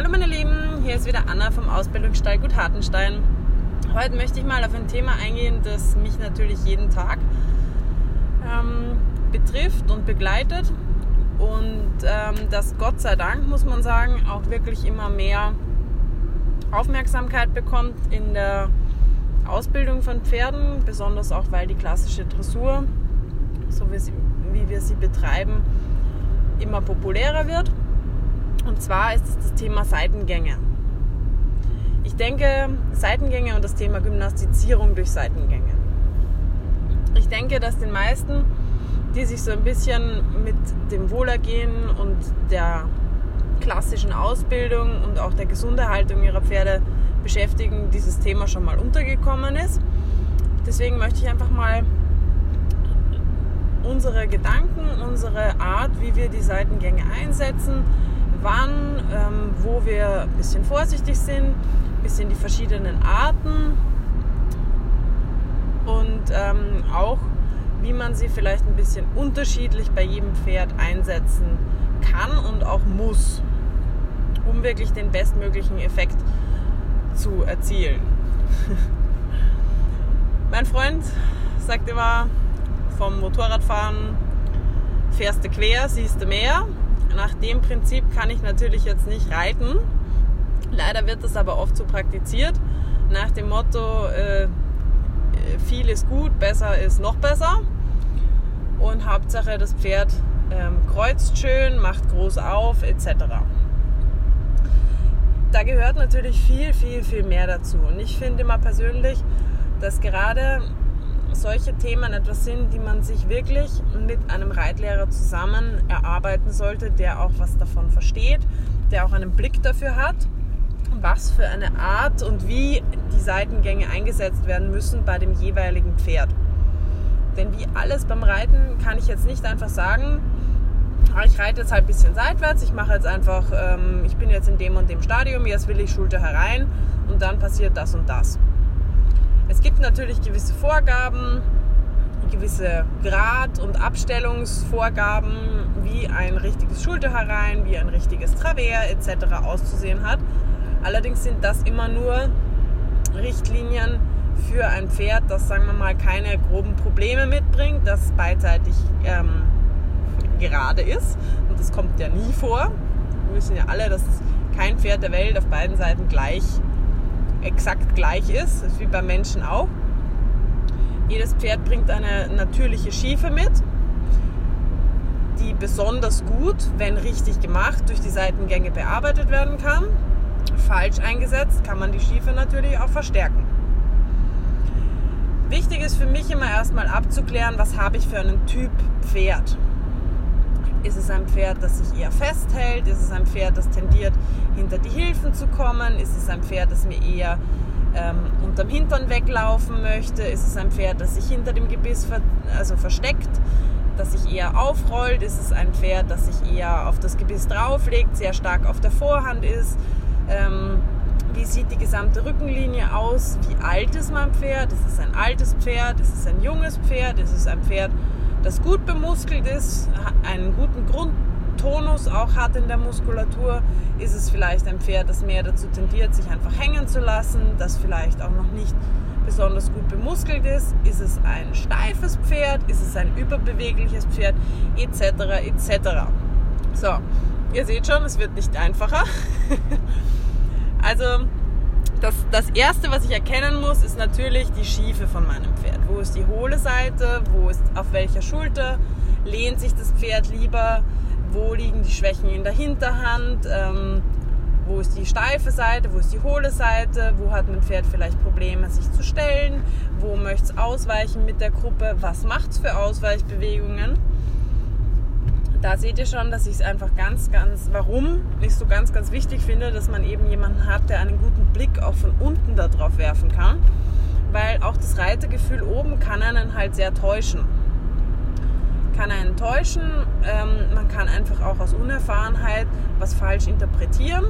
Hallo meine Lieben, hier ist wieder Anna vom Ausbildungsstall Gut Hartenstein. Heute möchte ich mal auf ein Thema eingehen, das mich natürlich jeden Tag ähm, betrifft und begleitet und ähm, das Gott sei Dank, muss man sagen, auch wirklich immer mehr Aufmerksamkeit bekommt in der Ausbildung von Pferden, besonders auch weil die klassische Dressur, so wie, sie, wie wir sie betreiben, immer populärer wird. Und zwar ist es das Thema Seitengänge. Ich denke, Seitengänge und das Thema Gymnastizierung durch Seitengänge. Ich denke, dass den meisten, die sich so ein bisschen mit dem Wohlergehen und der klassischen Ausbildung und auch der Gesunderhaltung ihrer Pferde beschäftigen, dieses Thema schon mal untergekommen ist. Deswegen möchte ich einfach mal unsere Gedanken, unsere Art, wie wir die Seitengänge einsetzen, wann, ähm, wo wir ein bisschen vorsichtig sind, ein bisschen die verschiedenen Arten und ähm, auch, wie man sie vielleicht ein bisschen unterschiedlich bei jedem Pferd einsetzen kann und auch muss, um wirklich den bestmöglichen Effekt zu erzielen. mein Freund sagt immer, vom Motorradfahren fährst du quer, siehst du mehr nach dem Prinzip kann ich natürlich jetzt nicht reiten. Leider wird das aber oft so praktiziert. Nach dem Motto, äh, viel ist gut, besser ist noch besser. Und Hauptsache, das Pferd ähm, kreuzt schön, macht groß auf, etc. Da gehört natürlich viel, viel, viel mehr dazu. Und ich finde immer persönlich, dass gerade solche Themen etwas sind, die man sich wirklich mit einem Reitlehrer zusammen erarbeiten sollte, der auch was davon versteht, der auch einen Blick dafür hat, was für eine Art und wie die Seitengänge eingesetzt werden müssen bei dem jeweiligen Pferd. Denn wie alles beim Reiten kann ich jetzt nicht einfach sagen, ah, ich reite jetzt halt ein bisschen seitwärts, ich mache jetzt einfach, ähm, ich bin jetzt in dem und dem Stadium, jetzt will ich Schulter herein und dann passiert das und das. Es gibt natürlich gewisse Vorgaben, gewisse Grad- und Abstellungsvorgaben, wie ein richtiges Schulterherein, wie ein richtiges Travers etc. auszusehen hat. Allerdings sind das immer nur Richtlinien für ein Pferd, das, sagen wir mal, keine groben Probleme mitbringt, das beidseitig ähm, gerade ist. Und das kommt ja nie vor. Wir wissen ja alle, dass kein Pferd der Welt auf beiden Seiten gleich exakt gleich ist, ist wie beim Menschen auch. Jedes Pferd bringt eine natürliche Schiefe mit, die besonders gut, wenn richtig gemacht, durch die Seitengänge bearbeitet werden kann. Falsch eingesetzt kann man die Schiefe natürlich auch verstärken. Wichtig ist für mich immer erstmal abzuklären, was habe ich für einen Typ Pferd. Ist es ein Pferd, das sich eher festhält? Ist es ein Pferd, das tendiert, hinter die Hilfen zu kommen? Ist es ein Pferd, das mir eher ähm, unterm Hintern weglaufen möchte? Ist es ein Pferd, das sich hinter dem Gebiss ver also versteckt, das sich eher aufrollt? Ist es ein Pferd, das sich eher auf das Gebiss drauflegt, sehr stark auf der Vorhand ist? Ähm, wie sieht die gesamte Rückenlinie aus? Wie alt ist mein Pferd? Ist es ein altes Pferd? Ist es ein junges Pferd? Ist es ein Pferd, das gut bemuskelt ist, einen guten Grundtonus auch hat in der Muskulatur, ist es vielleicht ein Pferd, das mehr dazu tendiert, sich einfach hängen zu lassen, das vielleicht auch noch nicht besonders gut bemuskelt ist, ist es ein steifes Pferd, ist es ein überbewegliches Pferd, etc. etc. So, ihr seht schon, es wird nicht einfacher. also das, das erste, was ich erkennen muss, ist natürlich die Schiefe von meinem Pferd. Wo ist die hohle Seite? Wo ist auf welcher Schulter? Lehnt sich das Pferd lieber? Wo liegen die Schwächen in der Hinterhand? Ähm, wo ist die steife Seite? Wo ist die hohle Seite? Wo hat mein Pferd vielleicht Probleme, sich zu stellen? Wo möchte es ausweichen mit der Gruppe? Was macht es für Ausweichbewegungen? Da seht ihr schon, dass ich es einfach ganz, ganz, warum ich so ganz, ganz wichtig finde, dass man eben jemanden hat, der einen guten Blick auch von unten darauf werfen kann. Weil auch das Reitergefühl oben kann einen halt sehr täuschen. Kann einen täuschen, ähm, man kann einfach auch aus Unerfahrenheit was falsch interpretieren.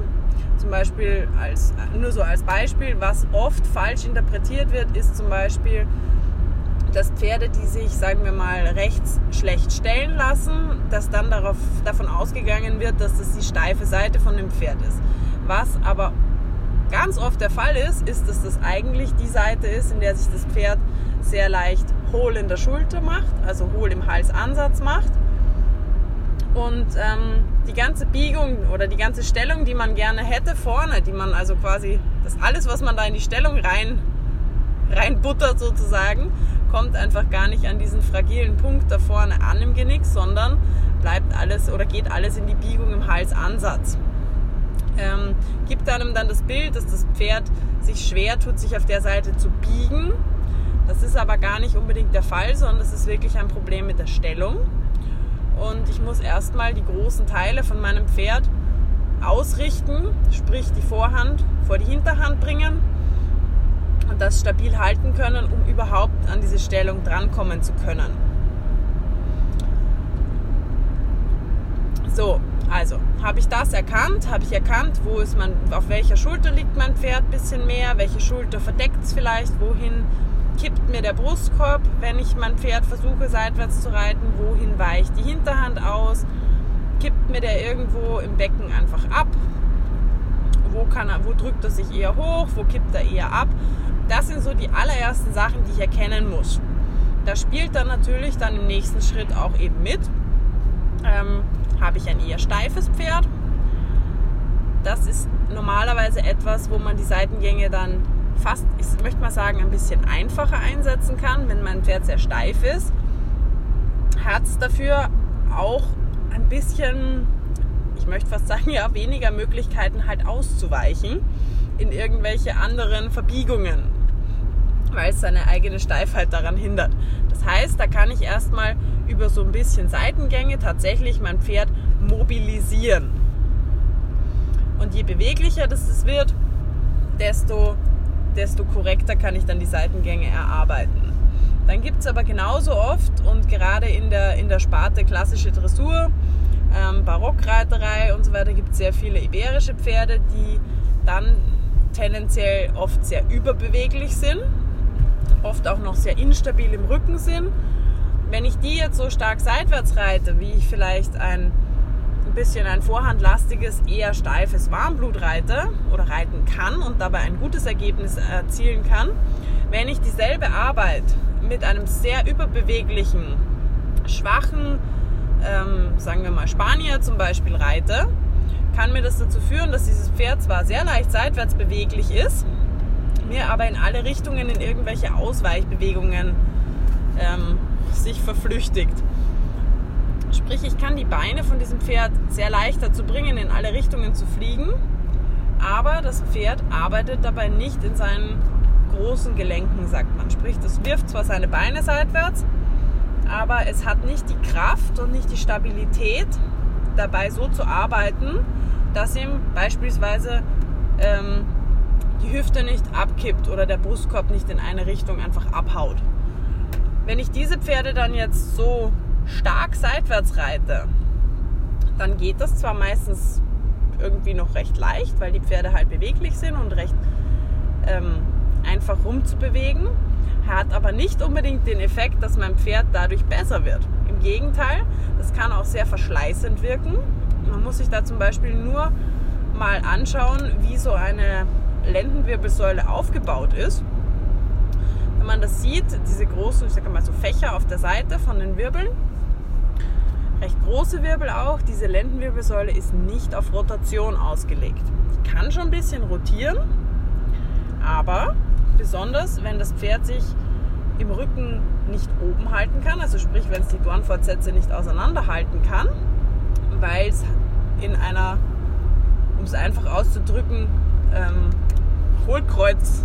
Zum Beispiel als, nur so als Beispiel, was oft falsch interpretiert wird, ist zum Beispiel, dass Pferde, die sich, sagen wir mal, rechts schlecht stellen lassen, dass dann darauf, davon ausgegangen wird, dass das die steife Seite von dem Pferd ist. Was aber ganz oft der Fall ist, ist, dass das eigentlich die Seite ist, in der sich das Pferd sehr leicht hohl in der Schulter macht, also hohl im Halsansatz macht. Und ähm, die ganze Biegung oder die ganze Stellung, die man gerne hätte vorne, die man also quasi, das alles, was man da in die Stellung rein, rein buttert sozusagen, kommt einfach gar nicht an diesen fragilen Punkt da vorne an im Genick, sondern bleibt alles oder geht alles in die Biegung im Halsansatz ähm, gibt einem dann das Bild, dass das Pferd sich schwer tut, sich auf der Seite zu biegen. Das ist aber gar nicht unbedingt der Fall, sondern das ist wirklich ein Problem mit der Stellung. Und ich muss erstmal die großen Teile von meinem Pferd ausrichten, sprich die Vorhand vor die Hinterhand bringen das stabil halten können, um überhaupt an diese Stellung drankommen zu können. So, also, habe ich das erkannt? Habe ich erkannt, wo ist man, auf welcher Schulter liegt mein Pferd ein bisschen mehr? Welche Schulter verdeckt es vielleicht? Wohin kippt mir der Brustkorb, wenn ich mein Pferd versuche seitwärts zu reiten? Wohin weicht die Hinterhand aus? Kippt mir der irgendwo im Becken einfach ab? Wo, kann er, wo drückt er sich eher hoch? Wo kippt er eher ab? Das sind so die allerersten Sachen, die ich erkennen muss. Da spielt dann natürlich dann im nächsten Schritt auch eben mit. Ähm, habe ich ein eher steifes Pferd. Das ist normalerweise etwas, wo man die Seitengänge dann fast, ich möchte mal sagen, ein bisschen einfacher einsetzen kann, wenn mein Pferd sehr steif ist. Hat es dafür auch ein bisschen, ich möchte fast sagen, ja, weniger Möglichkeiten halt auszuweichen in irgendwelche anderen Verbiegungen, weil es seine eigene Steifheit daran hindert. Das heißt, da kann ich erstmal über so ein bisschen Seitengänge tatsächlich mein Pferd mobilisieren. Und je beweglicher das wird, desto, desto korrekter kann ich dann die Seitengänge erarbeiten. Dann gibt es aber genauso oft und gerade in der, in der Sparte klassische Dressur, ähm, Barockreiterei und so weiter gibt es sehr viele iberische Pferde, die dann tendenziell oft sehr überbeweglich sind, oft auch noch sehr instabil im Rücken sind. Wenn ich die jetzt so stark seitwärts reite, wie ich vielleicht ein, ein bisschen ein vorhandlastiges, eher steifes Warmblut reite oder reiten kann und dabei ein gutes Ergebnis erzielen kann, wenn ich dieselbe Arbeit mit einem sehr überbeweglichen, schwachen, ähm, sagen wir mal Spanier zum Beispiel reite, kann mir das dazu führen, dass dieses Pferd zwar sehr leicht seitwärts beweglich ist, mir aber in alle Richtungen in irgendwelche Ausweichbewegungen ähm, sich verflüchtigt. Sprich, ich kann die Beine von diesem Pferd sehr leicht dazu bringen, in alle Richtungen zu fliegen, aber das Pferd arbeitet dabei nicht in seinen großen Gelenken, sagt man. Sprich, das wirft zwar seine Beine seitwärts, aber es hat nicht die Kraft und nicht die Stabilität, dabei so zu arbeiten, dass ihm beispielsweise ähm, die Hüfte nicht abkippt oder der Brustkorb nicht in eine Richtung einfach abhaut. Wenn ich diese Pferde dann jetzt so stark seitwärts reite, dann geht das zwar meistens irgendwie noch recht leicht, weil die Pferde halt beweglich sind und recht ähm, einfach rumzubewegen, hat aber nicht unbedingt den Effekt, dass mein Pferd dadurch besser wird. Im Gegenteil, das kann auch sehr verschleißend wirken. Man muss sich da zum Beispiel nur mal anschauen, wie so eine Lendenwirbelsäule aufgebaut ist wenn man das sieht, diese großen, ich sage mal so Fächer auf der Seite von den Wirbeln, recht große Wirbel auch, diese Lendenwirbelsäule ist nicht auf Rotation ausgelegt. Die kann schon ein bisschen rotieren, aber besonders wenn das Pferd sich im Rücken nicht oben halten kann, also sprich, wenn es die Dornfortsätze nicht auseinanderhalten kann, weil es in einer, um es einfach auszudrücken, ähm, Hohlkreuz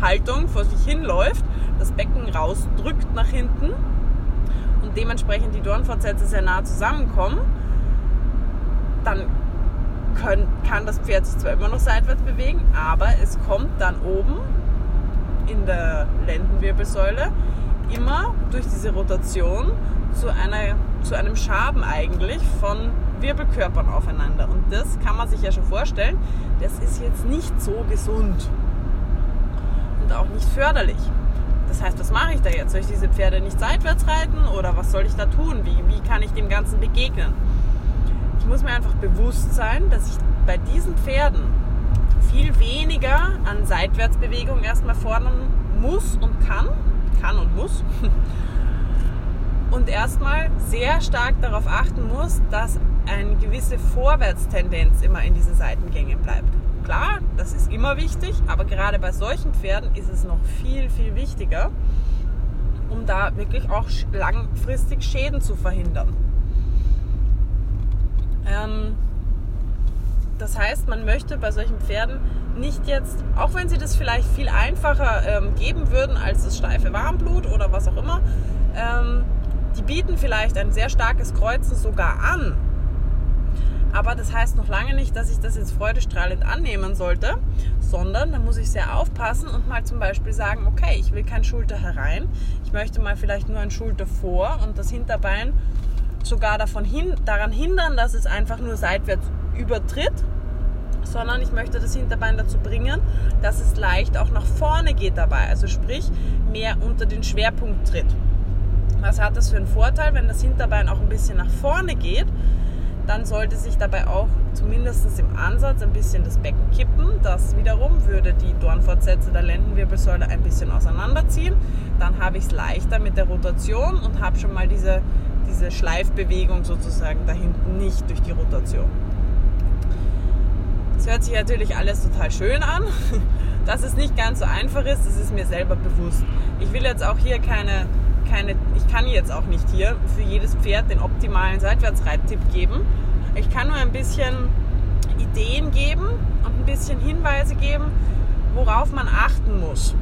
Haltung vor sich hinläuft, das Becken rausdrückt nach hinten und dementsprechend die Dornfortsätze sehr nah zusammenkommen, dann können, kann das Pferd sich zwar immer noch seitwärts bewegen, aber es kommt dann oben in der Lendenwirbelsäule immer durch diese Rotation zu, einer, zu einem Schaben eigentlich von Wirbelkörpern aufeinander. Und das kann man sich ja schon vorstellen, das ist jetzt nicht so gesund und auch nicht förderlich. Das heißt, was mache ich da jetzt? Soll ich diese Pferde nicht seitwärts reiten oder was soll ich da tun? Wie, wie kann ich dem Ganzen begegnen? ich muss mir einfach bewusst sein, dass ich bei diesen Pferden viel weniger an Seitwärtsbewegung erstmal fordern muss und kann, kann und muss. Und erstmal sehr stark darauf achten muss, dass eine gewisse Vorwärtstendenz immer in diesen Seitengängen bleibt. Klar, das ist immer wichtig, aber gerade bei solchen Pferden ist es noch viel, viel wichtiger, um da wirklich auch langfristig Schäden zu verhindern. Ähm, das heißt, man möchte bei solchen Pferden nicht jetzt, auch wenn sie das vielleicht viel einfacher ähm, geben würden als das steife Warmblut oder was auch immer, ähm, die bieten vielleicht ein sehr starkes Kreuzen sogar an. Aber das heißt noch lange nicht, dass ich das jetzt freudestrahlend annehmen sollte, sondern da muss ich sehr aufpassen und mal zum Beispiel sagen, okay, ich will kein Schulter herein, ich möchte mal vielleicht nur ein Schulter vor und das Hinterbein sogar davon hin, daran hindern, dass es einfach nur seitwärts übertritt, sondern ich möchte das Hinterbein dazu bringen, dass es leicht auch nach vorne geht dabei, also sprich mehr unter den Schwerpunkt tritt. Was hat das für einen Vorteil, wenn das Hinterbein auch ein bisschen nach vorne geht? Dann sollte sich dabei auch zumindest im Ansatz ein bisschen das Becken kippen. Das wiederum würde die Dornfortsätze der Lendenwirbelsäule ein bisschen auseinanderziehen. Dann habe ich es leichter mit der Rotation und habe schon mal diese, diese Schleifbewegung sozusagen da hinten nicht durch die Rotation. Es hört sich natürlich alles total schön an. Dass es nicht ganz so einfach ist, das ist mir selber bewusst. Ich will jetzt auch hier keine keine, ich kann jetzt auch nicht hier für jedes Pferd den optimalen Seitwärtsreittipp geben. Ich kann nur ein bisschen Ideen geben und ein bisschen Hinweise geben, worauf man achten muss.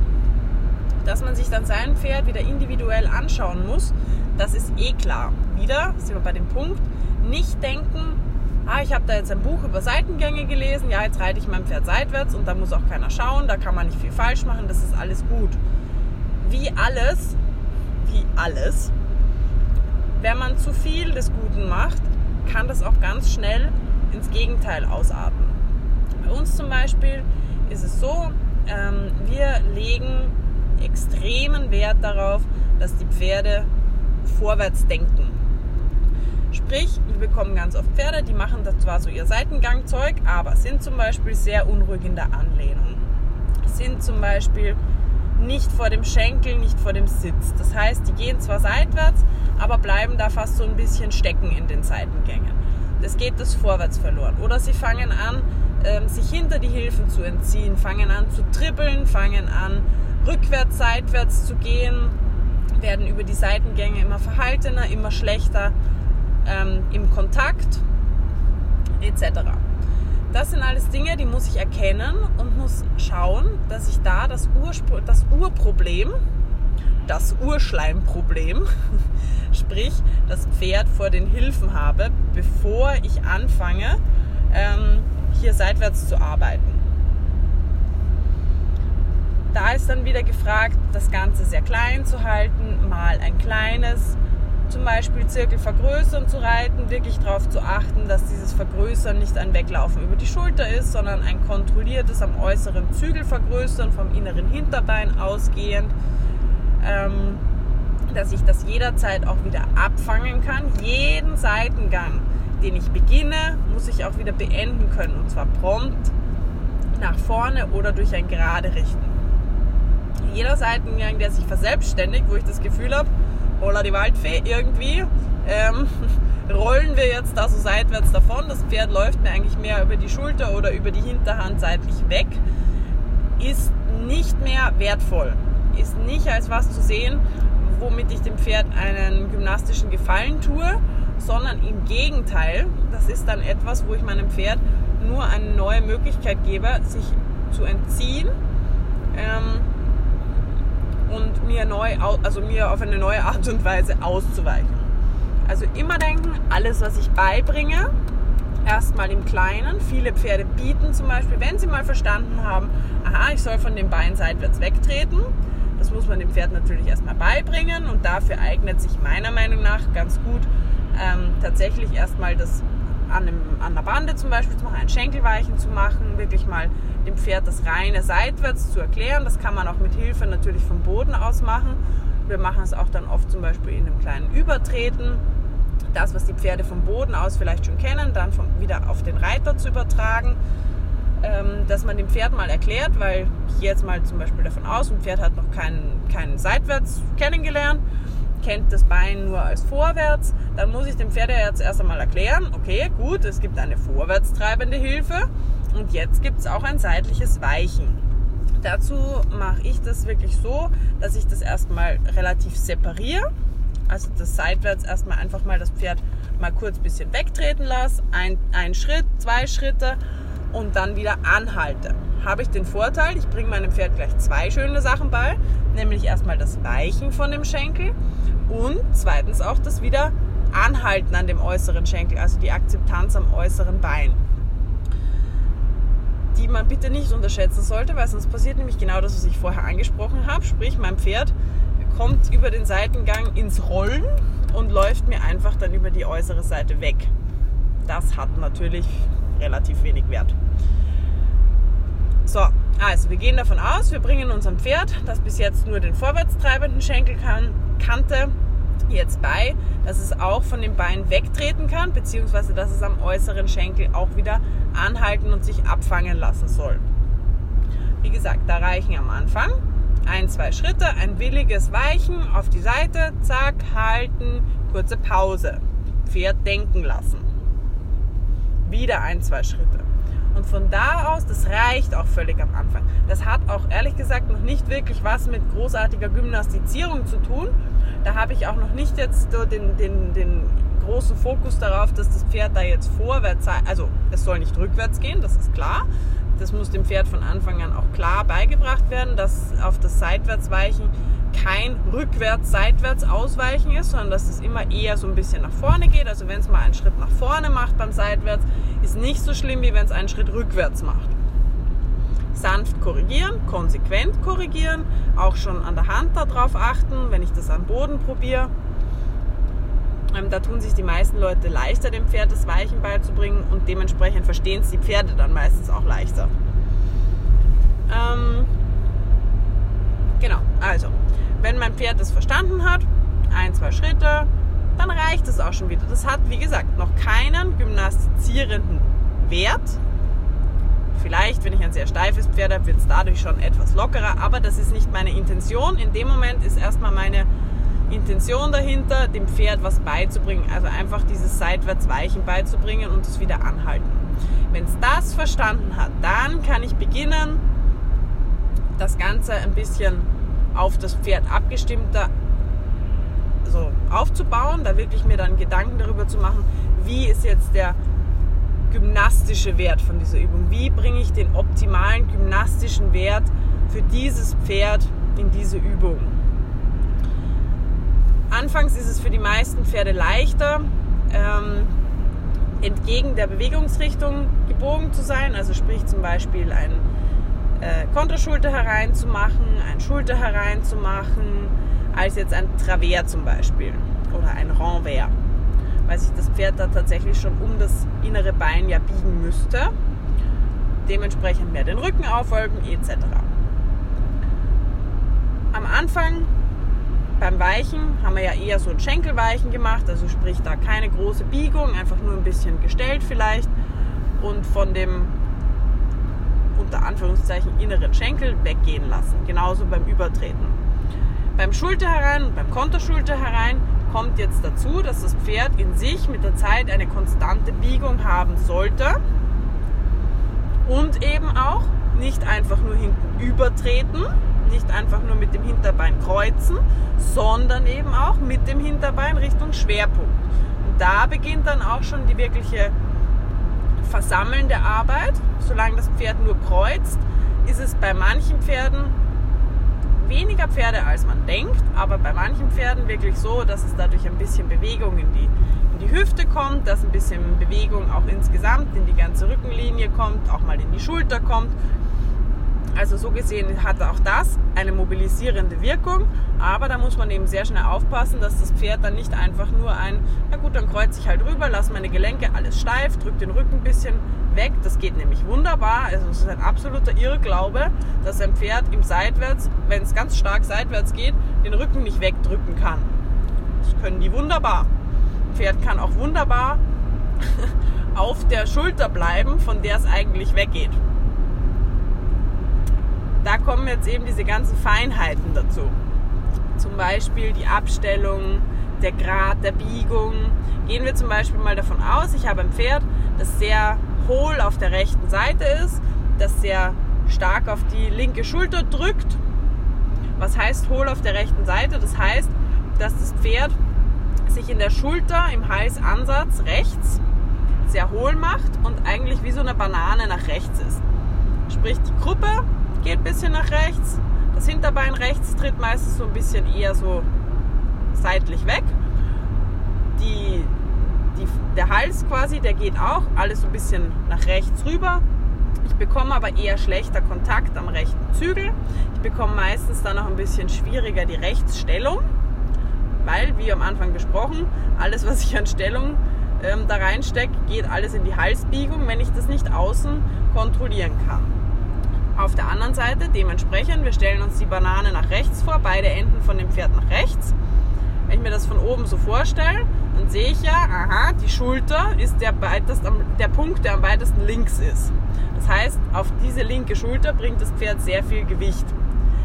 Dass man sich dann sein Pferd wieder individuell anschauen muss, das ist eh klar. Wieder sind wir bei dem Punkt, nicht denken, ah, ich habe da jetzt ein Buch über Seitengänge gelesen, ja, jetzt reite ich mein Pferd seitwärts und da muss auch keiner schauen, da kann man nicht viel falsch machen, das ist alles gut. Wie alles alles. Wenn man zu viel des Guten macht, kann das auch ganz schnell ins Gegenteil ausarten. Bei uns zum Beispiel ist es so, ähm, wir legen extremen Wert darauf, dass die Pferde vorwärts denken. Sprich, wir bekommen ganz oft Pferde, die machen da zwar so ihr Seitengangzeug, aber sind zum Beispiel sehr unruhig in der Anlehnung. Sind zum Beispiel nicht vor dem Schenkel, nicht vor dem Sitz. Das heißt, die gehen zwar seitwärts, aber bleiben da fast so ein bisschen stecken in den Seitengängen. Das geht das vorwärts verloren. Oder sie fangen an, ähm, sich hinter die Hilfen zu entziehen, fangen an zu trippeln, fangen an rückwärts, seitwärts zu gehen, werden über die Seitengänge immer verhaltener, immer schlechter ähm, im Kontakt etc. Das sind alles Dinge, die muss ich erkennen und muss schauen, dass ich da das, Urspr das Urproblem, das Urschleimproblem, sprich das Pferd vor den Hilfen habe, bevor ich anfange, ähm, hier seitwärts zu arbeiten. Da ist dann wieder gefragt, das Ganze sehr klein zu halten, mal ein kleines, zum Beispiel Zirkel vergrößern zu reiten, wirklich darauf zu achten, dass dieses Vergrößern nicht ein Weglaufen über die Schulter ist, sondern ein kontrolliertes am äußeren Zügel vergrößern, vom inneren Hinterbein ausgehend, ähm, dass ich das jederzeit auch wieder abfangen kann. Jeden Seitengang, den ich beginne, muss ich auch wieder beenden können und zwar prompt nach vorne oder durch ein gerade Richten. Jeder Seitengang, der sich verselbstständigt, wo ich das Gefühl habe, Holla die Waldfee irgendwie. Ähm, rollen wir jetzt da so seitwärts davon. Das Pferd läuft mir eigentlich mehr über die Schulter oder über die Hinterhand seitlich weg. Ist nicht mehr wertvoll. Ist nicht als was zu sehen, womit ich dem Pferd einen gymnastischen Gefallen tue, sondern im Gegenteil, das ist dann etwas, wo ich meinem Pferd nur eine neue Möglichkeit gebe, sich zu entziehen. Ähm, und mir neu, also mir auf eine neue Art und Weise auszuweichen. Also immer denken, alles, was ich beibringe, erstmal im Kleinen. Viele Pferde bieten zum Beispiel, wenn sie mal verstanden haben, aha, ich soll von dem Bein seitwärts wegtreten. Das muss man dem Pferd natürlich erstmal beibringen und dafür eignet sich meiner Meinung nach ganz gut ähm, tatsächlich erstmal das an, einem, an der Bande zum Beispiel zu machen, ein Schenkelweichen zu machen, wirklich mal dem Pferd das reine seitwärts zu erklären. Das kann man auch mit Hilfe natürlich vom Boden aus machen. Wir machen es auch dann oft zum Beispiel in einem kleinen Übertreten, das, was die Pferde vom Boden aus vielleicht schon kennen, dann vom, wieder auf den Reiter zu übertragen. Ähm, dass man dem Pferd mal erklärt, weil ich jetzt mal zum Beispiel davon aus, ein Pferd hat noch keinen, keinen Seitwärts kennengelernt, kennt das Bein nur als vorwärts, dann muss ich dem Pferd ja jetzt erst einmal erklären, okay, gut, es gibt eine vorwärts treibende Hilfe und jetzt gibt es auch ein seitliches Weichen. Dazu mache ich das wirklich so, dass ich das erstmal relativ separiere. Also das seitwärts erstmal einfach mal das Pferd mal kurz ein bisschen wegtreten lasse. Ein, ein Schritt, zwei Schritte und dann wieder anhalte. Habe ich den Vorteil, ich bringe meinem Pferd gleich zwei schöne Sachen bei, nämlich erstmal das Weichen von dem Schenkel und zweitens auch das wieder Anhalten an dem äußeren Schenkel, also die Akzeptanz am äußeren Bein die man bitte nicht unterschätzen sollte, weil sonst passiert nämlich genau das, was ich vorher angesprochen habe. Sprich, mein Pferd kommt über den Seitengang ins Rollen und läuft mir einfach dann über die äußere Seite weg. Das hat natürlich relativ wenig Wert. So, also wir gehen davon aus, wir bringen unserem Pferd, das bis jetzt nur den vorwärts treibenden Schenkel kann, kannte, jetzt bei, dass es auch von dem Bein wegtreten kann, beziehungsweise dass es am äußeren Schenkel auch wieder anhalten und sich abfangen lassen soll. Wie gesagt, da reichen am Anfang ein, zwei Schritte, ein williges Weichen auf die Seite, zack, halten, kurze Pause, Pferd denken lassen. Wieder ein, zwei Schritte. Und von da aus, das reicht auch völlig am Anfang. Das hat auch ehrlich gesagt noch nicht wirklich was mit großartiger Gymnastizierung zu tun, da habe ich auch noch nicht jetzt den, den, den großen Fokus darauf, dass das Pferd da jetzt vorwärts, also es soll nicht rückwärts gehen, das ist klar. Das muss dem Pferd von Anfang an auch klar beigebracht werden, dass auf das Seitwärtsweichen kein rückwärts-seitwärts ausweichen ist, sondern dass es immer eher so ein bisschen nach vorne geht. Also wenn es mal einen Schritt nach vorne macht beim Seitwärts, ist nicht so schlimm, wie wenn es einen Schritt rückwärts macht sanft korrigieren, konsequent korrigieren, auch schon an der Hand darauf achten, wenn ich das am Boden probiere. Ähm, da tun sich die meisten Leute leichter, dem Pferd das Weichen beizubringen und dementsprechend verstehen es die Pferde dann meistens auch leichter. Ähm, genau, also, wenn mein Pferd das verstanden hat, ein, zwei Schritte, dann reicht es auch schon wieder. Das hat, wie gesagt, noch keinen gymnastizierenden Wert, Vielleicht, wenn ich ein sehr steifes Pferd habe, wird es dadurch schon etwas lockerer, aber das ist nicht meine Intention. In dem Moment ist erstmal meine Intention dahinter, dem Pferd was beizubringen, also einfach dieses Seitwärtsweichen beizubringen und es wieder anhalten. Wenn es das verstanden hat, dann kann ich beginnen, das Ganze ein bisschen auf das Pferd abgestimmter so aufzubauen, da wirklich mir dann Gedanken darüber zu machen, wie ist jetzt der gymnastische Wert von dieser Übung. Wie bringe ich den optimalen gymnastischen Wert für dieses Pferd in diese Übung? Anfangs ist es für die meisten Pferde leichter, ähm, entgegen der Bewegungsrichtung gebogen zu sein. Also sprich zum Beispiel ein äh, Konterschulter hereinzumachen, ein Schulter hereinzumachen, als jetzt ein Travers zum Beispiel oder ein Renvers weil sich das Pferd da tatsächlich schon um das innere Bein ja biegen müsste. Dementsprechend mehr den Rücken aufwölben etc. Am Anfang beim Weichen haben wir ja eher so ein Schenkelweichen gemacht, also sprich da keine große Biegung, einfach nur ein bisschen gestellt vielleicht und von dem unter Anführungszeichen inneren Schenkel weggehen lassen, genauso beim Übertreten. Beim Schulter herein beim Konterschulter herein kommt jetzt dazu, dass das Pferd in sich mit der Zeit eine konstante Biegung haben sollte und eben auch nicht einfach nur hinten übertreten, nicht einfach nur mit dem Hinterbein kreuzen, sondern eben auch mit dem Hinterbein Richtung Schwerpunkt. Und da beginnt dann auch schon die wirkliche versammelnde Arbeit. Solange das Pferd nur kreuzt, ist es bei manchen Pferden weniger Pferde, als man denkt, aber bei manchen Pferden wirklich so, dass es dadurch ein bisschen Bewegung in die, in die Hüfte kommt, dass ein bisschen Bewegung auch insgesamt in die ganze Rückenlinie kommt, auch mal in die Schulter kommt. Also so gesehen hat auch das eine mobilisierende Wirkung, aber da muss man eben sehr schnell aufpassen, dass das Pferd dann nicht einfach nur ein, na gut, dann kreuze ich halt rüber, lasse meine Gelenke alles steif, drücke den Rücken ein bisschen weg. Das geht nämlich wunderbar. Also es ist ein absoluter Irrglaube, dass ein Pferd im Seitwärts, wenn es ganz stark seitwärts geht, den Rücken nicht wegdrücken kann. Das können die wunderbar. Pferd kann auch wunderbar auf der Schulter bleiben, von der es eigentlich weggeht. Da kommen jetzt eben diese ganzen Feinheiten dazu. Zum Beispiel die Abstellung, der Grad der Biegung. Gehen wir zum Beispiel mal davon aus, ich habe ein Pferd, das sehr hohl auf der rechten Seite ist, das sehr stark auf die linke Schulter drückt. Was heißt hohl auf der rechten Seite? Das heißt, dass das Pferd sich in der Schulter im Halsansatz rechts sehr hohl macht und eigentlich wie so eine Banane nach rechts ist. Sprich, die Gruppe geht ein bisschen nach rechts, das Hinterbein rechts tritt meistens so ein bisschen eher so seitlich weg. Die, die, der Hals quasi, der geht auch alles so ein bisschen nach rechts rüber. Ich bekomme aber eher schlechter Kontakt am rechten Zügel. Ich bekomme meistens dann noch ein bisschen schwieriger die Rechtsstellung, weil, wie am Anfang besprochen, alles, was ich an Stellung ähm, da reinstecke, geht alles in die Halsbiegung, wenn ich das nicht außen kontrollieren kann. Auf der anderen Seite dementsprechend, wir stellen uns die Banane nach rechts vor, beide Enden von dem Pferd nach rechts. Wenn ich mir das von oben so vorstelle, dann sehe ich ja, aha, die Schulter ist der, weitest, der Punkt, der am weitesten links ist. Das heißt, auf diese linke Schulter bringt das Pferd sehr viel Gewicht.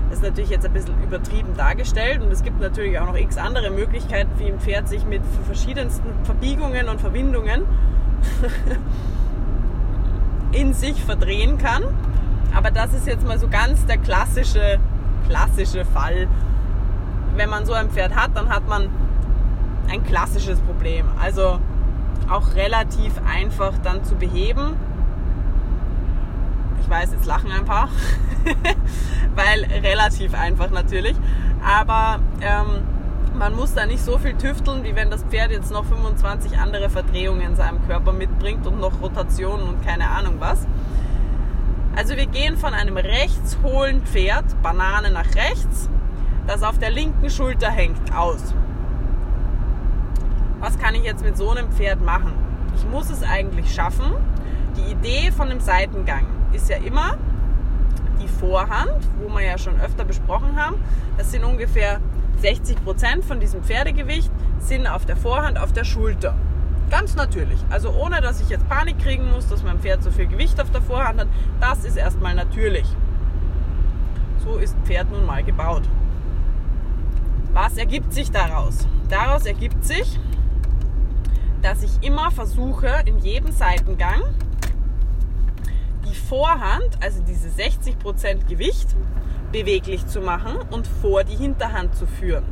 Das ist natürlich jetzt ein bisschen übertrieben dargestellt und es gibt natürlich auch noch x andere Möglichkeiten, wie ein Pferd sich mit verschiedensten Verbiegungen und Verwindungen in sich verdrehen kann. Aber das ist jetzt mal so ganz der klassische, klassische Fall. Wenn man so ein Pferd hat, dann hat man ein klassisches Problem. Also auch relativ einfach dann zu beheben. Ich weiß, jetzt lachen ein paar, weil relativ einfach natürlich. Aber ähm, man muss da nicht so viel tüfteln, wie wenn das Pferd jetzt noch 25 andere Verdrehungen in seinem Körper mitbringt und noch Rotationen und keine Ahnung was. Also wir gehen von einem rechtshohlen Pferd, Banane nach rechts, das auf der linken Schulter hängt, aus. Was kann ich jetzt mit so einem Pferd machen? Ich muss es eigentlich schaffen. Die Idee von dem Seitengang ist ja immer die Vorhand, wo wir ja schon öfter besprochen haben. Das sind ungefähr 60 Prozent von diesem Pferdegewicht sind auf der Vorhand, auf der Schulter. Ganz natürlich. Also ohne, dass ich jetzt Panik kriegen muss, dass mein Pferd so viel Gewicht auf der Vorhand hat. Das ist erstmal natürlich. So ist Pferd nun mal gebaut. Was ergibt sich daraus? Daraus ergibt sich, dass ich immer versuche, in jedem Seitengang die Vorhand, also diese 60% Gewicht, beweglich zu machen und vor die Hinterhand zu führen.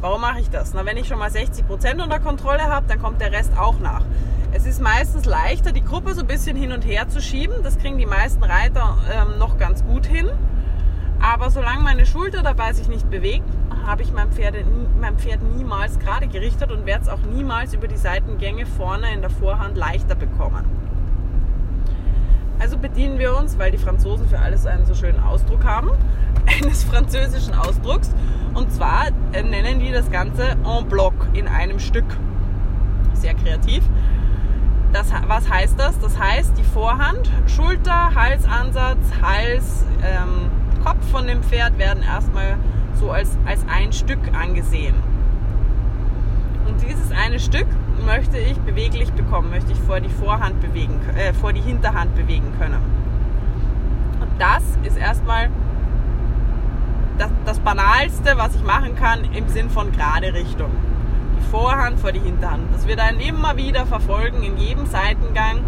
Warum mache ich das? Na, wenn ich schon mal 60% unter Kontrolle habe, dann kommt der Rest auch nach. Es ist meistens leichter, die Gruppe so ein bisschen hin und her zu schieben. Das kriegen die meisten Reiter ähm, noch ganz gut hin. Aber solange meine Schulter dabei sich nicht bewegt, habe ich mein Pferd, mein Pferd niemals gerade gerichtet und werde es auch niemals über die Seitengänge vorne in der Vorhand leichter bekommen. Also bedienen wir uns, weil die Franzosen für alles einen so schönen Ausdruck haben, eines französischen Ausdrucks. Und zwar äh, nennen die das Ganze en bloc, in einem Stück. Sehr kreativ. Das, was heißt das? Das heißt, die Vorhand, Schulter, Halsansatz, Hals, ähm, Kopf von dem Pferd werden erstmal so als, als ein Stück angesehen. Und dieses eine Stück möchte ich beweglich bekommen, möchte ich vor die Vorhand bewegen, äh, vor die Hinterhand bewegen können. Und das ist erstmal das, das Banalste, was ich machen kann im Sinn von gerade Richtung. Die Vorhand vor die Hinterhand. Das wir dann immer wieder verfolgen in jedem Seitengang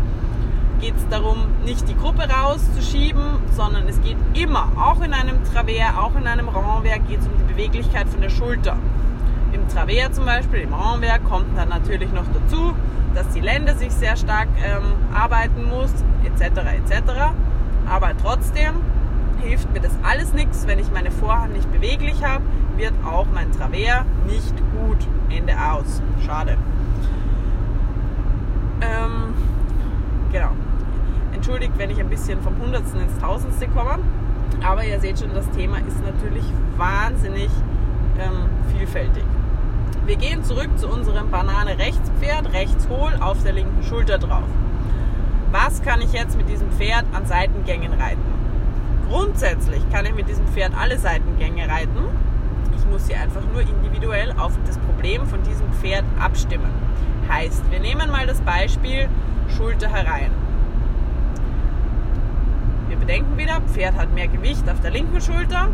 geht es darum, nicht die Gruppe rauszuschieben, sondern es geht immer, auch in einem Travers, auch in einem Renvers, geht es um die Beweglichkeit von der Schulter. Im Travers zum Beispiel, im Renvers kommt dann natürlich noch dazu, dass die Lende sich sehr stark ähm, arbeiten muss, etc. etc. Aber trotzdem hilft mir das alles nichts, wenn ich meine Vorhand nicht beweglich habe, wird auch mein Travers nicht gut. Ende aus. Schade. Ähm, genau. Entschuldigt, wenn ich ein bisschen vom Hundertsten ins Tausendste komme. Aber ihr seht schon, das Thema ist natürlich wahnsinnig ähm, vielfältig. Wir gehen zurück zu unserem Banane-Rechtspferd, rechts hohl, auf der linken Schulter drauf. Was kann ich jetzt mit diesem Pferd an Seitengängen reiten? Grundsätzlich kann ich mit diesem Pferd alle Seitengänge reiten. Ich muss sie einfach nur individuell auf das Problem von diesem Pferd abstimmen. Heißt, wir nehmen mal das Beispiel Schulter herein. Wir bedenken wieder, Pferd hat mehr Gewicht auf der linken Schulter,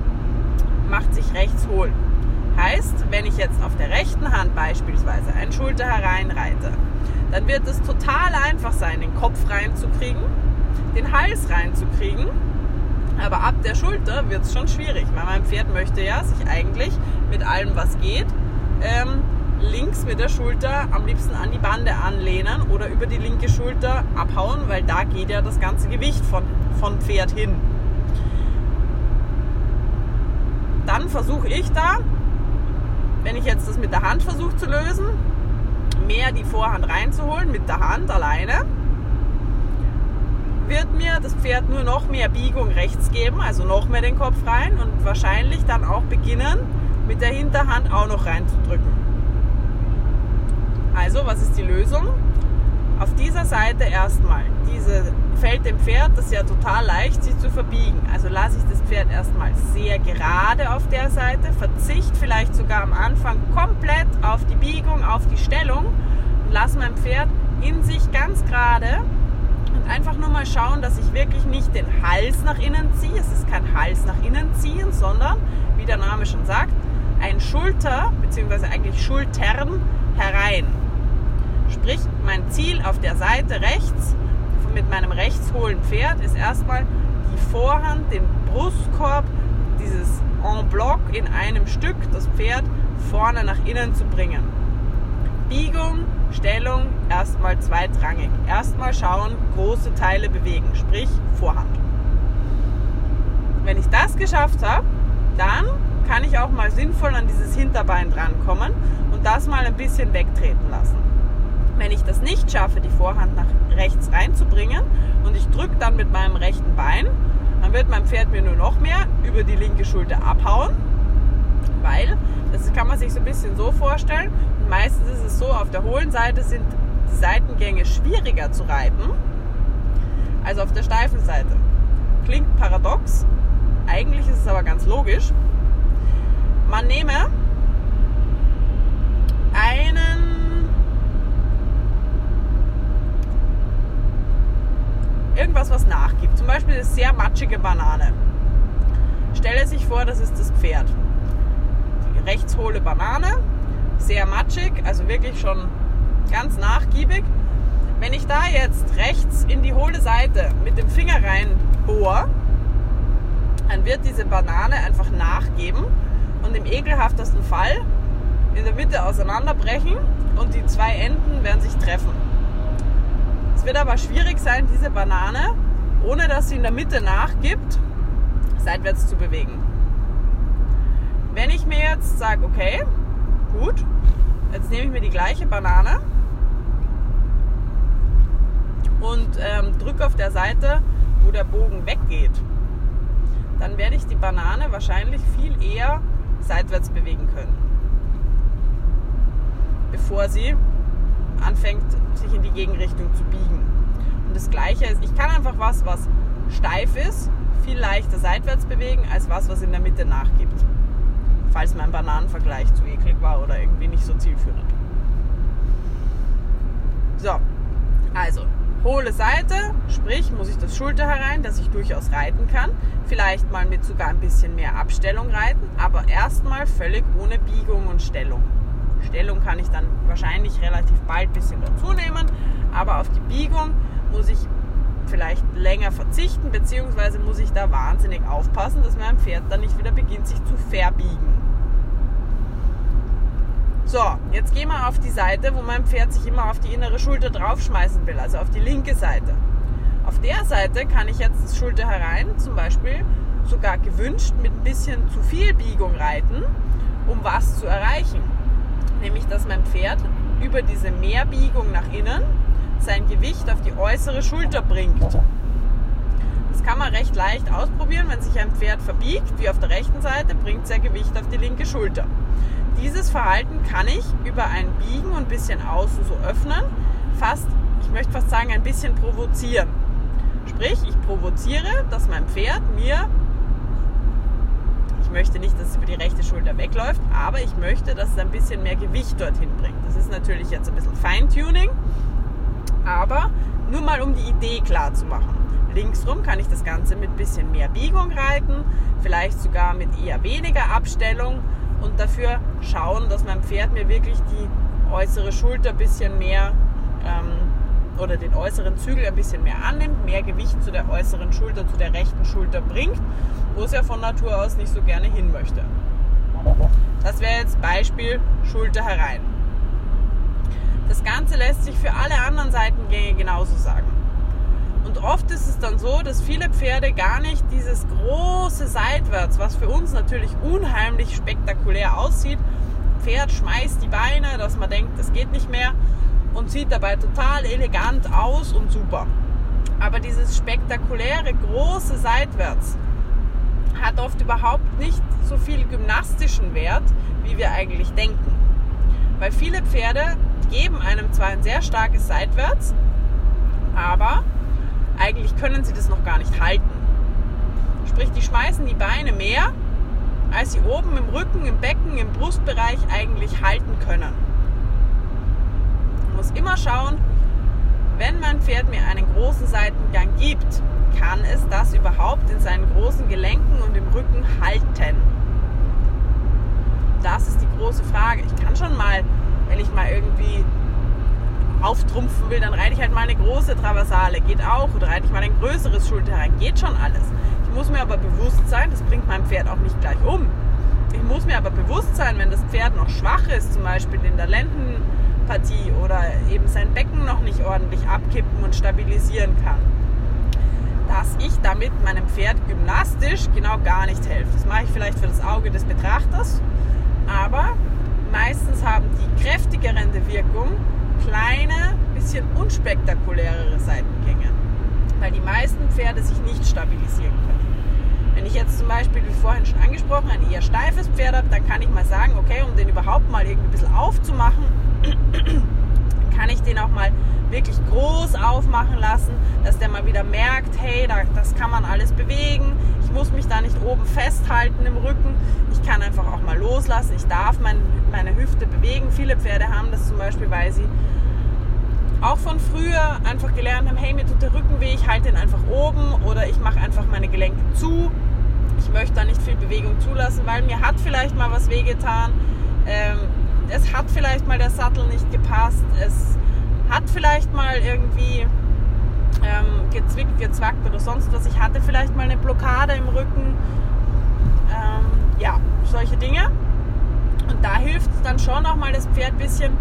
macht sich rechts hohl. Heißt, wenn ich jetzt auf der rechten Hand beispielsweise ein Schulter hereinreite, dann wird es total einfach sein, den Kopf reinzukriegen, den Hals reinzukriegen. Aber ab der Schulter wird es schon schwierig, weil mein Pferd möchte ja sich eigentlich mit allem, was geht, ähm, links mit der Schulter am liebsten an die Bande anlehnen oder über die linke Schulter abhauen, weil da geht ja das ganze Gewicht von, von Pferd hin. Dann versuche ich da, wenn ich jetzt das mit der Hand versuche zu lösen, mehr die Vorhand reinzuholen mit der Hand alleine, wird mir das Pferd nur noch mehr Biegung rechts geben, also noch mehr den Kopf rein und wahrscheinlich dann auch beginnen, mit der Hinterhand auch noch reinzudrücken. Also, was ist die Lösung? Auf dieser Seite erstmal, diese fällt dem Pferd das ja total leicht, sich zu verbiegen. Also lasse ich das Pferd erstmal sehr gerade auf der Seite, verzichte vielleicht sogar am Anfang komplett auf die Biegung, auf die Stellung und lasse mein Pferd in sich ganz gerade einfach nur mal schauen, dass ich wirklich nicht den Hals nach innen ziehe. Es ist kein Hals nach innen ziehen, sondern, wie der Name schon sagt, ein Schulter bzw. eigentlich Schultern herein. Sprich, mein Ziel auf der Seite rechts mit meinem rechtshohlen Pferd ist erstmal die Vorhand, den Brustkorb, dieses en bloc in einem Stück, das Pferd vorne nach innen zu bringen. Biegung, Stellung erstmal zweitrangig. Erstmal schauen, große Teile bewegen, sprich Vorhand. Wenn ich das geschafft habe, dann kann ich auch mal sinnvoll an dieses Hinterbein drankommen und das mal ein bisschen wegtreten lassen. Wenn ich das nicht schaffe, die Vorhand nach rechts reinzubringen und ich drücke dann mit meinem rechten Bein, dann wird mein Pferd mir nur noch mehr über die linke Schulter abhauen, weil, das kann man sich so ein bisschen so vorstellen, und meistens ist es so, auf der hohlen Seite sind die Seitengänge schwieriger zu reiten als auf der steifen Seite. Klingt paradox, eigentlich ist es aber ganz logisch. Man nehme einen irgendwas, was nachgibt. Zum Beispiel eine sehr matschige Banane. Stelle sich vor, das ist das Pferd. Die rechtshohle Banane, sehr matschig, also wirklich schon ganz nachgiebig. Wenn ich da jetzt rechts in die hohle Seite mit dem Finger rein bohre, dann wird diese Banane einfach nachgeben und im ekelhaftesten Fall in der Mitte auseinanderbrechen und die zwei Enden werden sich treffen wird aber schwierig sein, diese Banane, ohne dass sie in der Mitte nachgibt, seitwärts zu bewegen. Wenn ich mir jetzt sage, okay, gut, jetzt nehme ich mir die gleiche Banane und ähm, drücke auf der Seite, wo der Bogen weggeht, dann werde ich die Banane wahrscheinlich viel eher seitwärts bewegen können, bevor sie anfängt, sich in die Gegenrichtung zu biegen. Und das Gleiche ist, ich kann einfach was, was steif ist, viel leichter seitwärts bewegen, als was, was in der Mitte nachgibt. Falls mein Bananenvergleich zu eklig war oder irgendwie nicht so zielführend. So, also hohle Seite, sprich muss ich das Schulter herein, dass ich durchaus reiten kann. Vielleicht mal mit sogar ein bisschen mehr Abstellung reiten, aber erstmal völlig ohne Biegung und Stellung. Stellung kann ich dann wahrscheinlich relativ bald ein bisschen dazu nehmen, aber auf die Biegung muss ich vielleicht länger verzichten, beziehungsweise muss ich da wahnsinnig aufpassen, dass mein Pferd dann nicht wieder beginnt, sich zu verbiegen. So, jetzt gehen wir auf die Seite, wo mein Pferd sich immer auf die innere Schulter draufschmeißen will, also auf die linke Seite. Auf der Seite kann ich jetzt das Schulter herein, zum Beispiel sogar gewünscht, mit ein bisschen zu viel Biegung reiten, um was zu erreichen nämlich dass mein Pferd über diese Mehrbiegung nach innen sein Gewicht auf die äußere Schulter bringt. Das kann man recht leicht ausprobieren. Wenn sich ein Pferd verbiegt, wie auf der rechten Seite, bringt es sein Gewicht auf die linke Schulter. Dieses Verhalten kann ich über ein Biegen und ein bisschen außen so öffnen, fast, ich möchte fast sagen, ein bisschen provozieren. Sprich, ich provoziere, dass mein Pferd mir Ich möchte nicht, dass es über die rechte Schulter wegläuft, aber ich möchte, dass es ein bisschen mehr Gewicht dorthin bringt. Das ist natürlich jetzt ein bisschen Feintuning, aber nur mal um die Idee klar zu machen. Linksrum kann ich das Ganze mit ein bisschen mehr Biegung reiten, vielleicht sogar mit eher weniger Abstellung und dafür schauen, dass mein Pferd mir wirklich die äußere Schulter ein bisschen mehr ähm, oder den äußeren Zügel ein bisschen mehr annimmt, mehr Gewicht zu der äußeren Schulter, zu der rechten Schulter bringt, wo es ja von Natur aus nicht so gerne hin möchte. Das wäre jetzt Beispiel Schulter herein. Das Ganze lässt sich für alle anderen Seitengänge genauso sagen. Und oft ist es dann so, dass viele Pferde gar nicht dieses große Seitwärts, was für uns natürlich unheimlich spektakulär aussieht, Pferd schmeißt die Beine, dass man denkt, das geht nicht mehr, und sieht dabei total elegant aus und super. Aber dieses spektakuläre, große Seitwärts hat oft überhaupt nicht so viel gymnastischen Wert, wie wir eigentlich denken. Weil viele Pferde geben einem zwar ein sehr starkes Seitwärts, aber eigentlich können sie das noch gar nicht halten. Sprich, die schmeißen die Beine mehr, als sie oben im Rücken, im Becken, im Brustbereich eigentlich halten können muss immer schauen, wenn mein Pferd mir einen großen Seitengang gibt, kann es das überhaupt in seinen großen Gelenken und im Rücken halten? Das ist die große Frage. Ich kann schon mal, wenn ich mal irgendwie auftrumpfen will, dann reite ich halt mal eine große Traversale, geht auch. Oder reite ich mal ein größeres Schulterrein, geht schon alles. Ich muss mir aber bewusst sein, das bringt meinem Pferd auch nicht gleich um. Ich muss mir aber bewusst sein, wenn das Pferd noch schwach ist, zum Beispiel in der Lenden, Partie oder eben sein Becken noch nicht ordentlich abkippen und stabilisieren kann, dass ich damit meinem Pferd gymnastisch genau gar nicht helfe. Das mache ich vielleicht für das Auge des Betrachters, aber meistens haben die kräftigeren Wirkung kleine, bisschen unspektakulärere Seitengänge, weil die meisten Pferde sich nicht stabilisieren können. Wenn ich jetzt zum Beispiel, wie vorhin schon angesprochen, ein eher steifes Pferd habe, dann kann ich mal sagen, okay, um den überhaupt mal irgendwie ein bisschen aufzumachen, kann ich den auch mal wirklich groß aufmachen lassen, dass der mal wieder merkt, hey, das kann man alles bewegen. Ich muss mich da nicht oben festhalten im Rücken. Ich kann einfach auch mal loslassen. Ich darf mein, meine Hüfte bewegen. Viele Pferde haben das zum Beispiel, weil sie auch von früher einfach gelernt haben, hey, mir tut der Rücken weh, ich halte ihn einfach oben oder ich mache einfach meine Gelenke zu. Ich möchte da nicht viel Bewegung zulassen, weil mir hat vielleicht mal was wehgetan. Ähm, es hat vielleicht mal der Sattel nicht gepasst, es hat vielleicht mal irgendwie ähm, gezwickt, gezwackt oder sonst was. Ich hatte vielleicht mal eine Blockade im Rücken. Ähm, ja, solche Dinge. Und da hilft es dann schon auch mal das Pferd ein bisschen.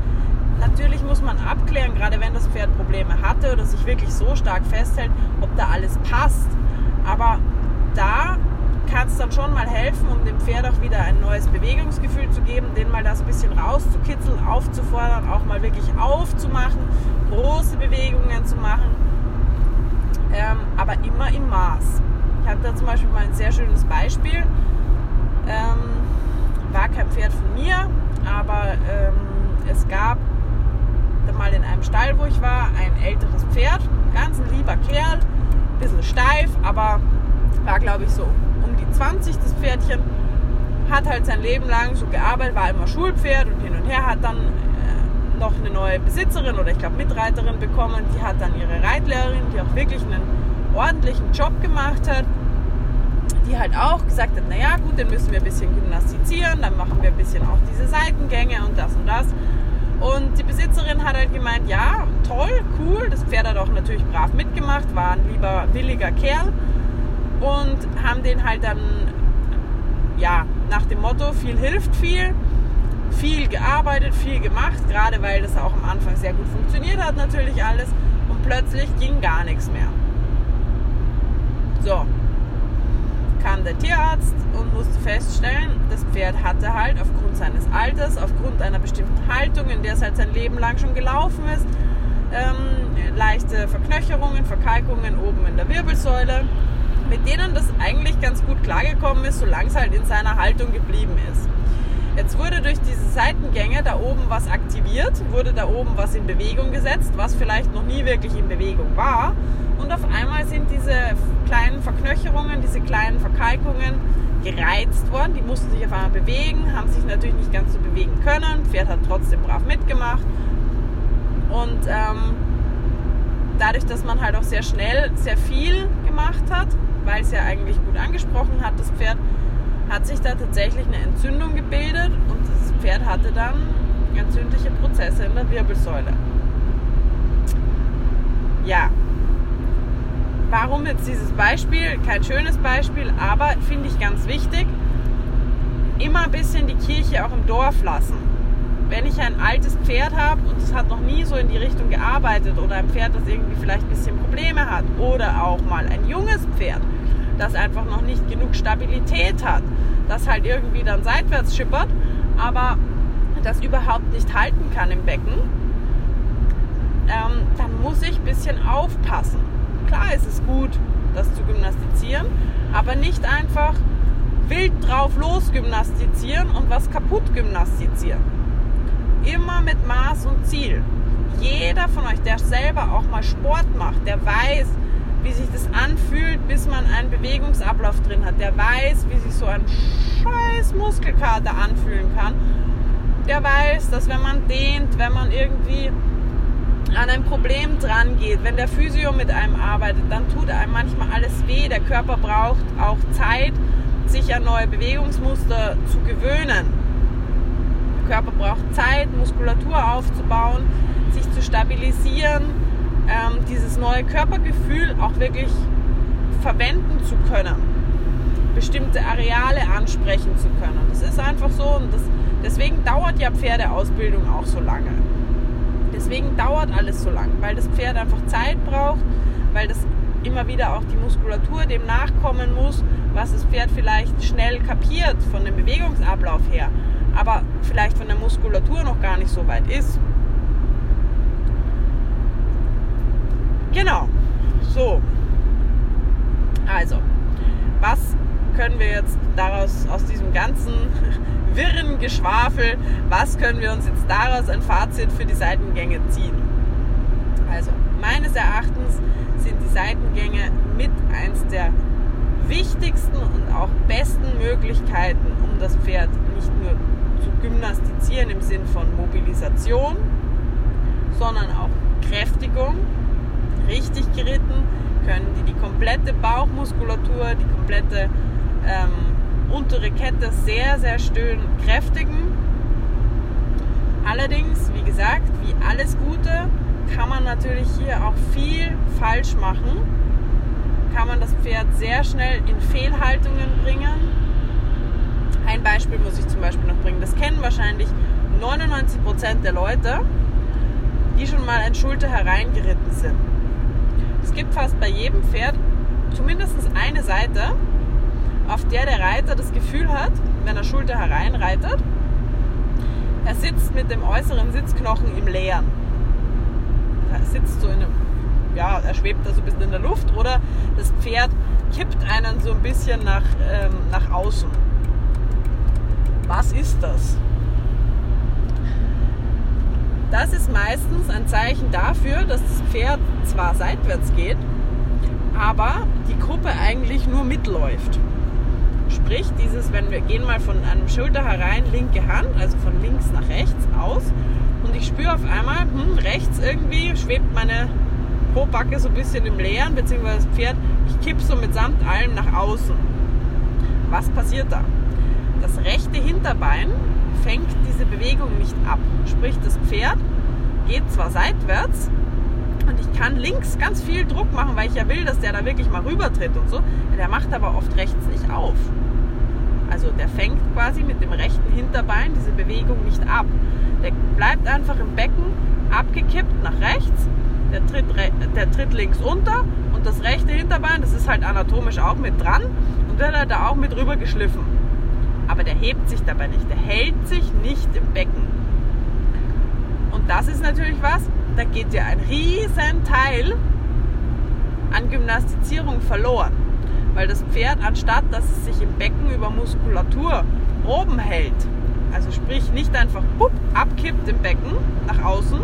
Natürlich muss man abklären, gerade wenn das Pferd Probleme hatte oder sich wirklich so stark festhält, ob da alles passt. Aber da kann es dann schon mal helfen, um dem Pferd auch wieder ein neues Bewegungsgefühl zu geben, den mal das ein bisschen rauszukitzeln, aufzufordern, auch mal wirklich aufzumachen, große Bewegungen zu machen, ähm, aber immer im Maß. Ich habe da zum Beispiel mal ein sehr schönes Beispiel. Ähm, war kein Pferd von mir, aber ähm, es gab mal in einem Stall, wo ich war, ein älteres Pferd, ganz ein lieber Kerl, bisschen steif, aber war glaube ich so um die 20 das Pferdchen, hat halt sein Leben lang so gearbeitet, war immer Schulpferd und hin und her, hat dann noch eine neue Besitzerin oder ich glaube Mitreiterin bekommen, die hat dann ihre Reitlehrerin, die auch wirklich einen ordentlichen Job gemacht hat, die halt auch gesagt hat, naja gut, dann müssen wir ein bisschen gymnastizieren, dann machen wir ein bisschen auch diese Seitengänge und das und das. Und die Besitzerin hat halt gemeint, ja, toll, cool, das Pferd hat auch natürlich brav mitgemacht, war ein lieber, williger Kerl und haben den halt dann, ja, nach dem Motto, viel hilft viel, viel gearbeitet, viel gemacht, gerade weil das auch am Anfang sehr gut funktioniert hat, natürlich alles. Und plötzlich ging gar nichts mehr. So, kam der Tierarzt und musste feststellen, das Pferd hatte halt aufgrund seines Alters, aufgrund einer bestimmten Haltung, in der es halt sein Leben lang schon gelaufen ist, ähm, leichte Verknöcherungen, Verkalkungen oben in der Wirbelsäule mit denen das eigentlich ganz gut klargekommen ist, solange es halt in seiner Haltung geblieben ist. Jetzt wurde durch diese Seitengänge da oben was aktiviert, wurde da oben was in Bewegung gesetzt, was vielleicht noch nie wirklich in Bewegung war. Und auf einmal sind diese kleinen Verknöcherungen, diese kleinen Verkalkungen gereizt worden. Die mussten sich auf einmal bewegen, haben sich natürlich nicht ganz so bewegen können. Pferd hat trotzdem brav mitgemacht. Und ähm, dadurch, dass man halt auch sehr schnell sehr viel gemacht hat, weil es ja eigentlich gut angesprochen hat, das Pferd, hat sich da tatsächlich eine Entzündung gebildet und das Pferd hatte dann entzündliche Prozesse in der Wirbelsäule. Ja, warum jetzt dieses Beispiel? Kein schönes Beispiel, aber finde ich ganz wichtig. Immer ein bisschen die Kirche auch im Dorf lassen. Wenn ich ein altes Pferd habe und es hat noch nie so in die Richtung gearbeitet oder ein Pferd, das irgendwie vielleicht ein bisschen Probleme hat oder auch mal ein junges Pferd, das einfach noch nicht genug Stabilität hat, das halt irgendwie dann seitwärts schippert, aber das überhaupt nicht halten kann im Becken, ähm, dann muss ich ein bisschen aufpassen. Klar ist es gut, das zu gymnastizieren, aber nicht einfach wild drauf los gymnastizieren und was kaputt gymnastizieren. Immer mit Maß und Ziel. Jeder von euch, der selber auch mal Sport macht, der weiß, wie sich das anfühlt, bis man einen Bewegungsablauf drin hat. Der weiß, wie sich so ein scheiß Muskelkater anfühlen kann. Der weiß, dass wenn man dehnt, wenn man irgendwie an ein Problem dran geht, wenn der Physio mit einem arbeitet, dann tut einem manchmal alles weh. Der Körper braucht auch Zeit, sich an neue Bewegungsmuster zu gewöhnen. Der Körper braucht Zeit, Muskulatur aufzubauen, sich zu stabilisieren, ähm, dieses neue Körpergefühl auch wirklich verwenden zu können, bestimmte Areale ansprechen zu können. Das ist einfach so und das, deswegen dauert ja Pferdeausbildung auch so lange. Deswegen dauert alles so lang, weil das Pferd einfach Zeit braucht, weil das immer wieder auch die Muskulatur dem nachkommen muss, was das Pferd vielleicht schnell kapiert von dem Bewegungsablauf her, aber vielleicht von der Muskulatur noch gar nicht so weit ist. Genau. So. Also, was können wir jetzt daraus aus diesem ganzen wirren Geschwafel, was können wir uns jetzt daraus ein Fazit für die Seitengänge ziehen? Also, meines Erachtens sind die Seitengänge mit eins der wichtigsten und auch besten Möglichkeiten, um das Pferd nicht nur zu gymnastizieren im Sinn von Mobilisation, sondern auch Kräftigung richtig geritten, können die die komplette Bauchmuskulatur, die komplette ähm, untere Kette sehr, sehr schön kräftigen. Allerdings, wie gesagt, wie alles Gute, kann man natürlich hier auch viel falsch machen. Kann man das Pferd sehr schnell in Fehlhaltungen bringen. Ein Beispiel muss ich zum Beispiel noch bringen. Das kennen wahrscheinlich 99% der Leute, die schon mal ein Schulter hereingeritten sind. Es gibt fast bei jedem Pferd zumindest eine Seite, auf der der Reiter das Gefühl hat, wenn er Schulter hereinreitet, er sitzt mit dem äußeren Sitzknochen im Leeren. Er sitzt so in einem, ja, er schwebt da so ein bisschen in der Luft oder das Pferd kippt einen so ein bisschen nach, ähm, nach außen. Was ist das? Das ist meistens ein Zeichen dafür, dass das Pferd zwar seitwärts geht, aber die Gruppe eigentlich nur mitläuft. Sprich, dieses, wenn wir gehen mal von einem Schulter herein, linke Hand, also von links nach rechts aus, und ich spüre auf einmal, hm, rechts irgendwie schwebt meine Pobacke so ein bisschen im Leeren, beziehungsweise das Pferd, ich kipp so mitsamt allem nach außen. Was passiert da? Das rechte Hinterbein fängt diese Bewegung nicht ab. Sprich, das Pferd geht zwar seitwärts und ich kann links ganz viel Druck machen, weil ich ja will, dass der da wirklich mal rübertritt und so. Der macht aber oft rechts nicht auf. Also der fängt quasi mit dem rechten Hinterbein diese Bewegung nicht ab. Der bleibt einfach im Becken abgekippt nach rechts. Der tritt, der tritt links unter und das rechte Hinterbein, das ist halt anatomisch auch mit dran und wird halt da auch mit rüber geschliffen aber der hebt sich dabei nicht, der hält sich nicht im Becken. Und das ist natürlich was, da geht ja ein riesen Teil an Gymnastizierung verloren. Weil das Pferd, anstatt dass es sich im Becken über Muskulatur oben hält, also sprich nicht einfach bupp, abkippt im Becken nach außen,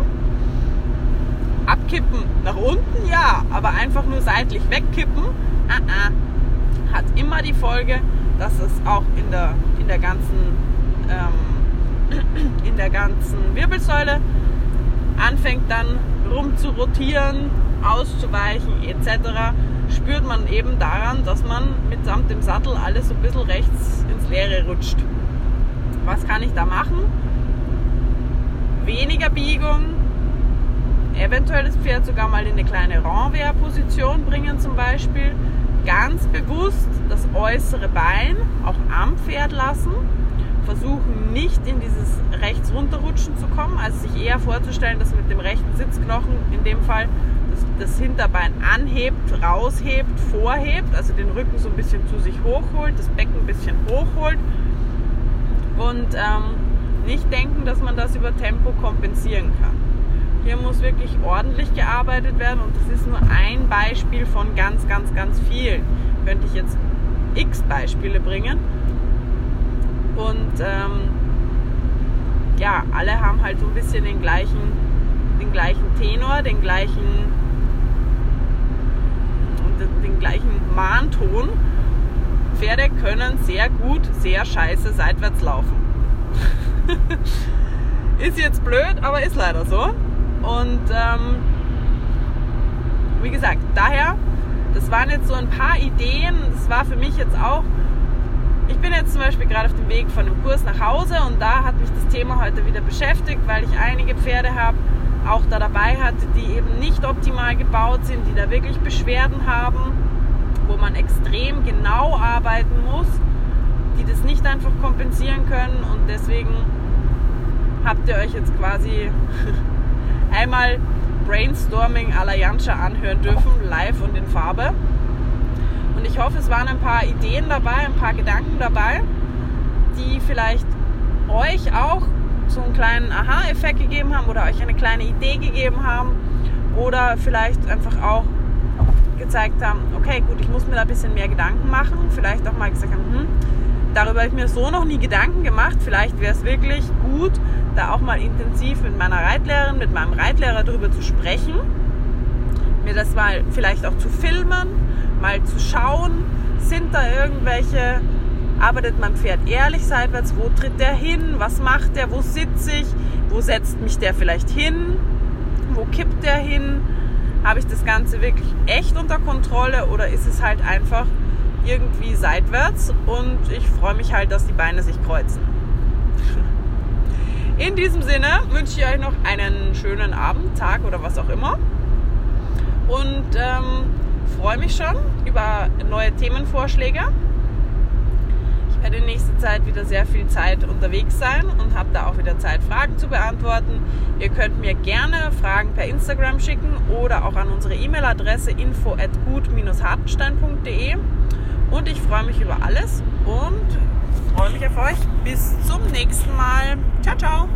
abkippen nach unten, ja, aber einfach nur seitlich wegkippen, ah, ah, hat immer die Folge, dass es auch in der, in der ganzen ähm, in der ganzen Wirbelsäule anfängt dann rum zu rotieren, auszuweichen etc., spürt man eben daran, dass man mitsamt dem Sattel alles so ein bisschen rechts ins Leere rutscht. Was kann ich da machen? Weniger Biegung, eventuell das Pferd sogar mal in eine kleine Renvers-Position bringen zum Beispiel. Ganz bewusst das äußere Bein auch am Pferd lassen. Versuchen nicht in dieses rechts runterrutschen zu kommen, also sich eher vorzustellen, dass mit dem rechten Sitzknochen in dem Fall das, das Hinterbein anhebt, raushebt, vorhebt, also den Rücken so ein bisschen zu sich hochholt, das Becken ein bisschen hochholt und ähm, nicht denken, dass man das über Tempo kompensieren kann. Hier muss wirklich ordentlich gearbeitet werden und das ist nur ein Beispiel von ganz, ganz, ganz vielen. Könnte ich jetzt x Beispiele bringen. Und ähm, ja, alle haben halt so ein bisschen den gleichen, den gleichen Tenor, den gleichen, den gleichen Mahnton. Pferde können sehr gut, sehr scheiße seitwärts laufen. ist jetzt blöd, aber ist leider so. Und ähm, wie gesagt, daher, das waren jetzt so ein paar Ideen. Das war für mich jetzt auch, ich bin jetzt zum Beispiel gerade auf dem Weg von dem Kurs nach Hause und da hat mich das Thema heute wieder beschäftigt, weil ich einige Pferde habe, auch da dabei hatte, die eben nicht optimal gebaut sind, die da wirklich Beschwerden haben, wo man extrem genau arbeiten muss, die das nicht einfach kompensieren können und deswegen habt ihr euch jetzt quasi einmal Brainstorming à la Janscha anhören dürfen, live und in Farbe. Und ich hoffe, es waren ein paar Ideen dabei, ein paar Gedanken dabei, die vielleicht euch auch so einen kleinen Aha-Effekt gegeben haben oder euch eine kleine Idee gegeben haben oder vielleicht einfach auch gezeigt haben, okay, gut, ich muss mir da ein bisschen mehr Gedanken machen, vielleicht auch mal gesagt haben, hm, darüber habe ich mir so noch nie Gedanken gemacht, vielleicht wäre es wirklich gut, da auch mal intensiv mit meiner Reitlehrerin, mit meinem Reitlehrer darüber zu sprechen, mir das mal vielleicht auch zu filmen, mal zu schauen, sind da irgendwelche, arbeitet mein Pferd ehrlich seitwärts, wo tritt der hin, was macht der, wo sitze ich, wo setzt mich der vielleicht hin, wo kippt der hin, habe ich das Ganze wirklich echt unter Kontrolle oder ist es halt einfach irgendwie seitwärts und ich freue mich halt, dass die Beine sich kreuzen. In diesem Sinne wünsche ich euch noch einen schönen Abend, Tag oder was auch immer. Und ähm, freue mich schon über neue Themenvorschläge. Ich werde in nächster Zeit wieder sehr viel Zeit unterwegs sein und habe da auch wieder Zeit, Fragen zu beantworten. Ihr könnt mir gerne Fragen per Instagram schicken oder auch an unsere E-Mail-Adresse info at gut-hartenstein.de. Und ich freue mich über alles und freue mich auf euch. Bis zum nächsten Mal. Ciao, ciao.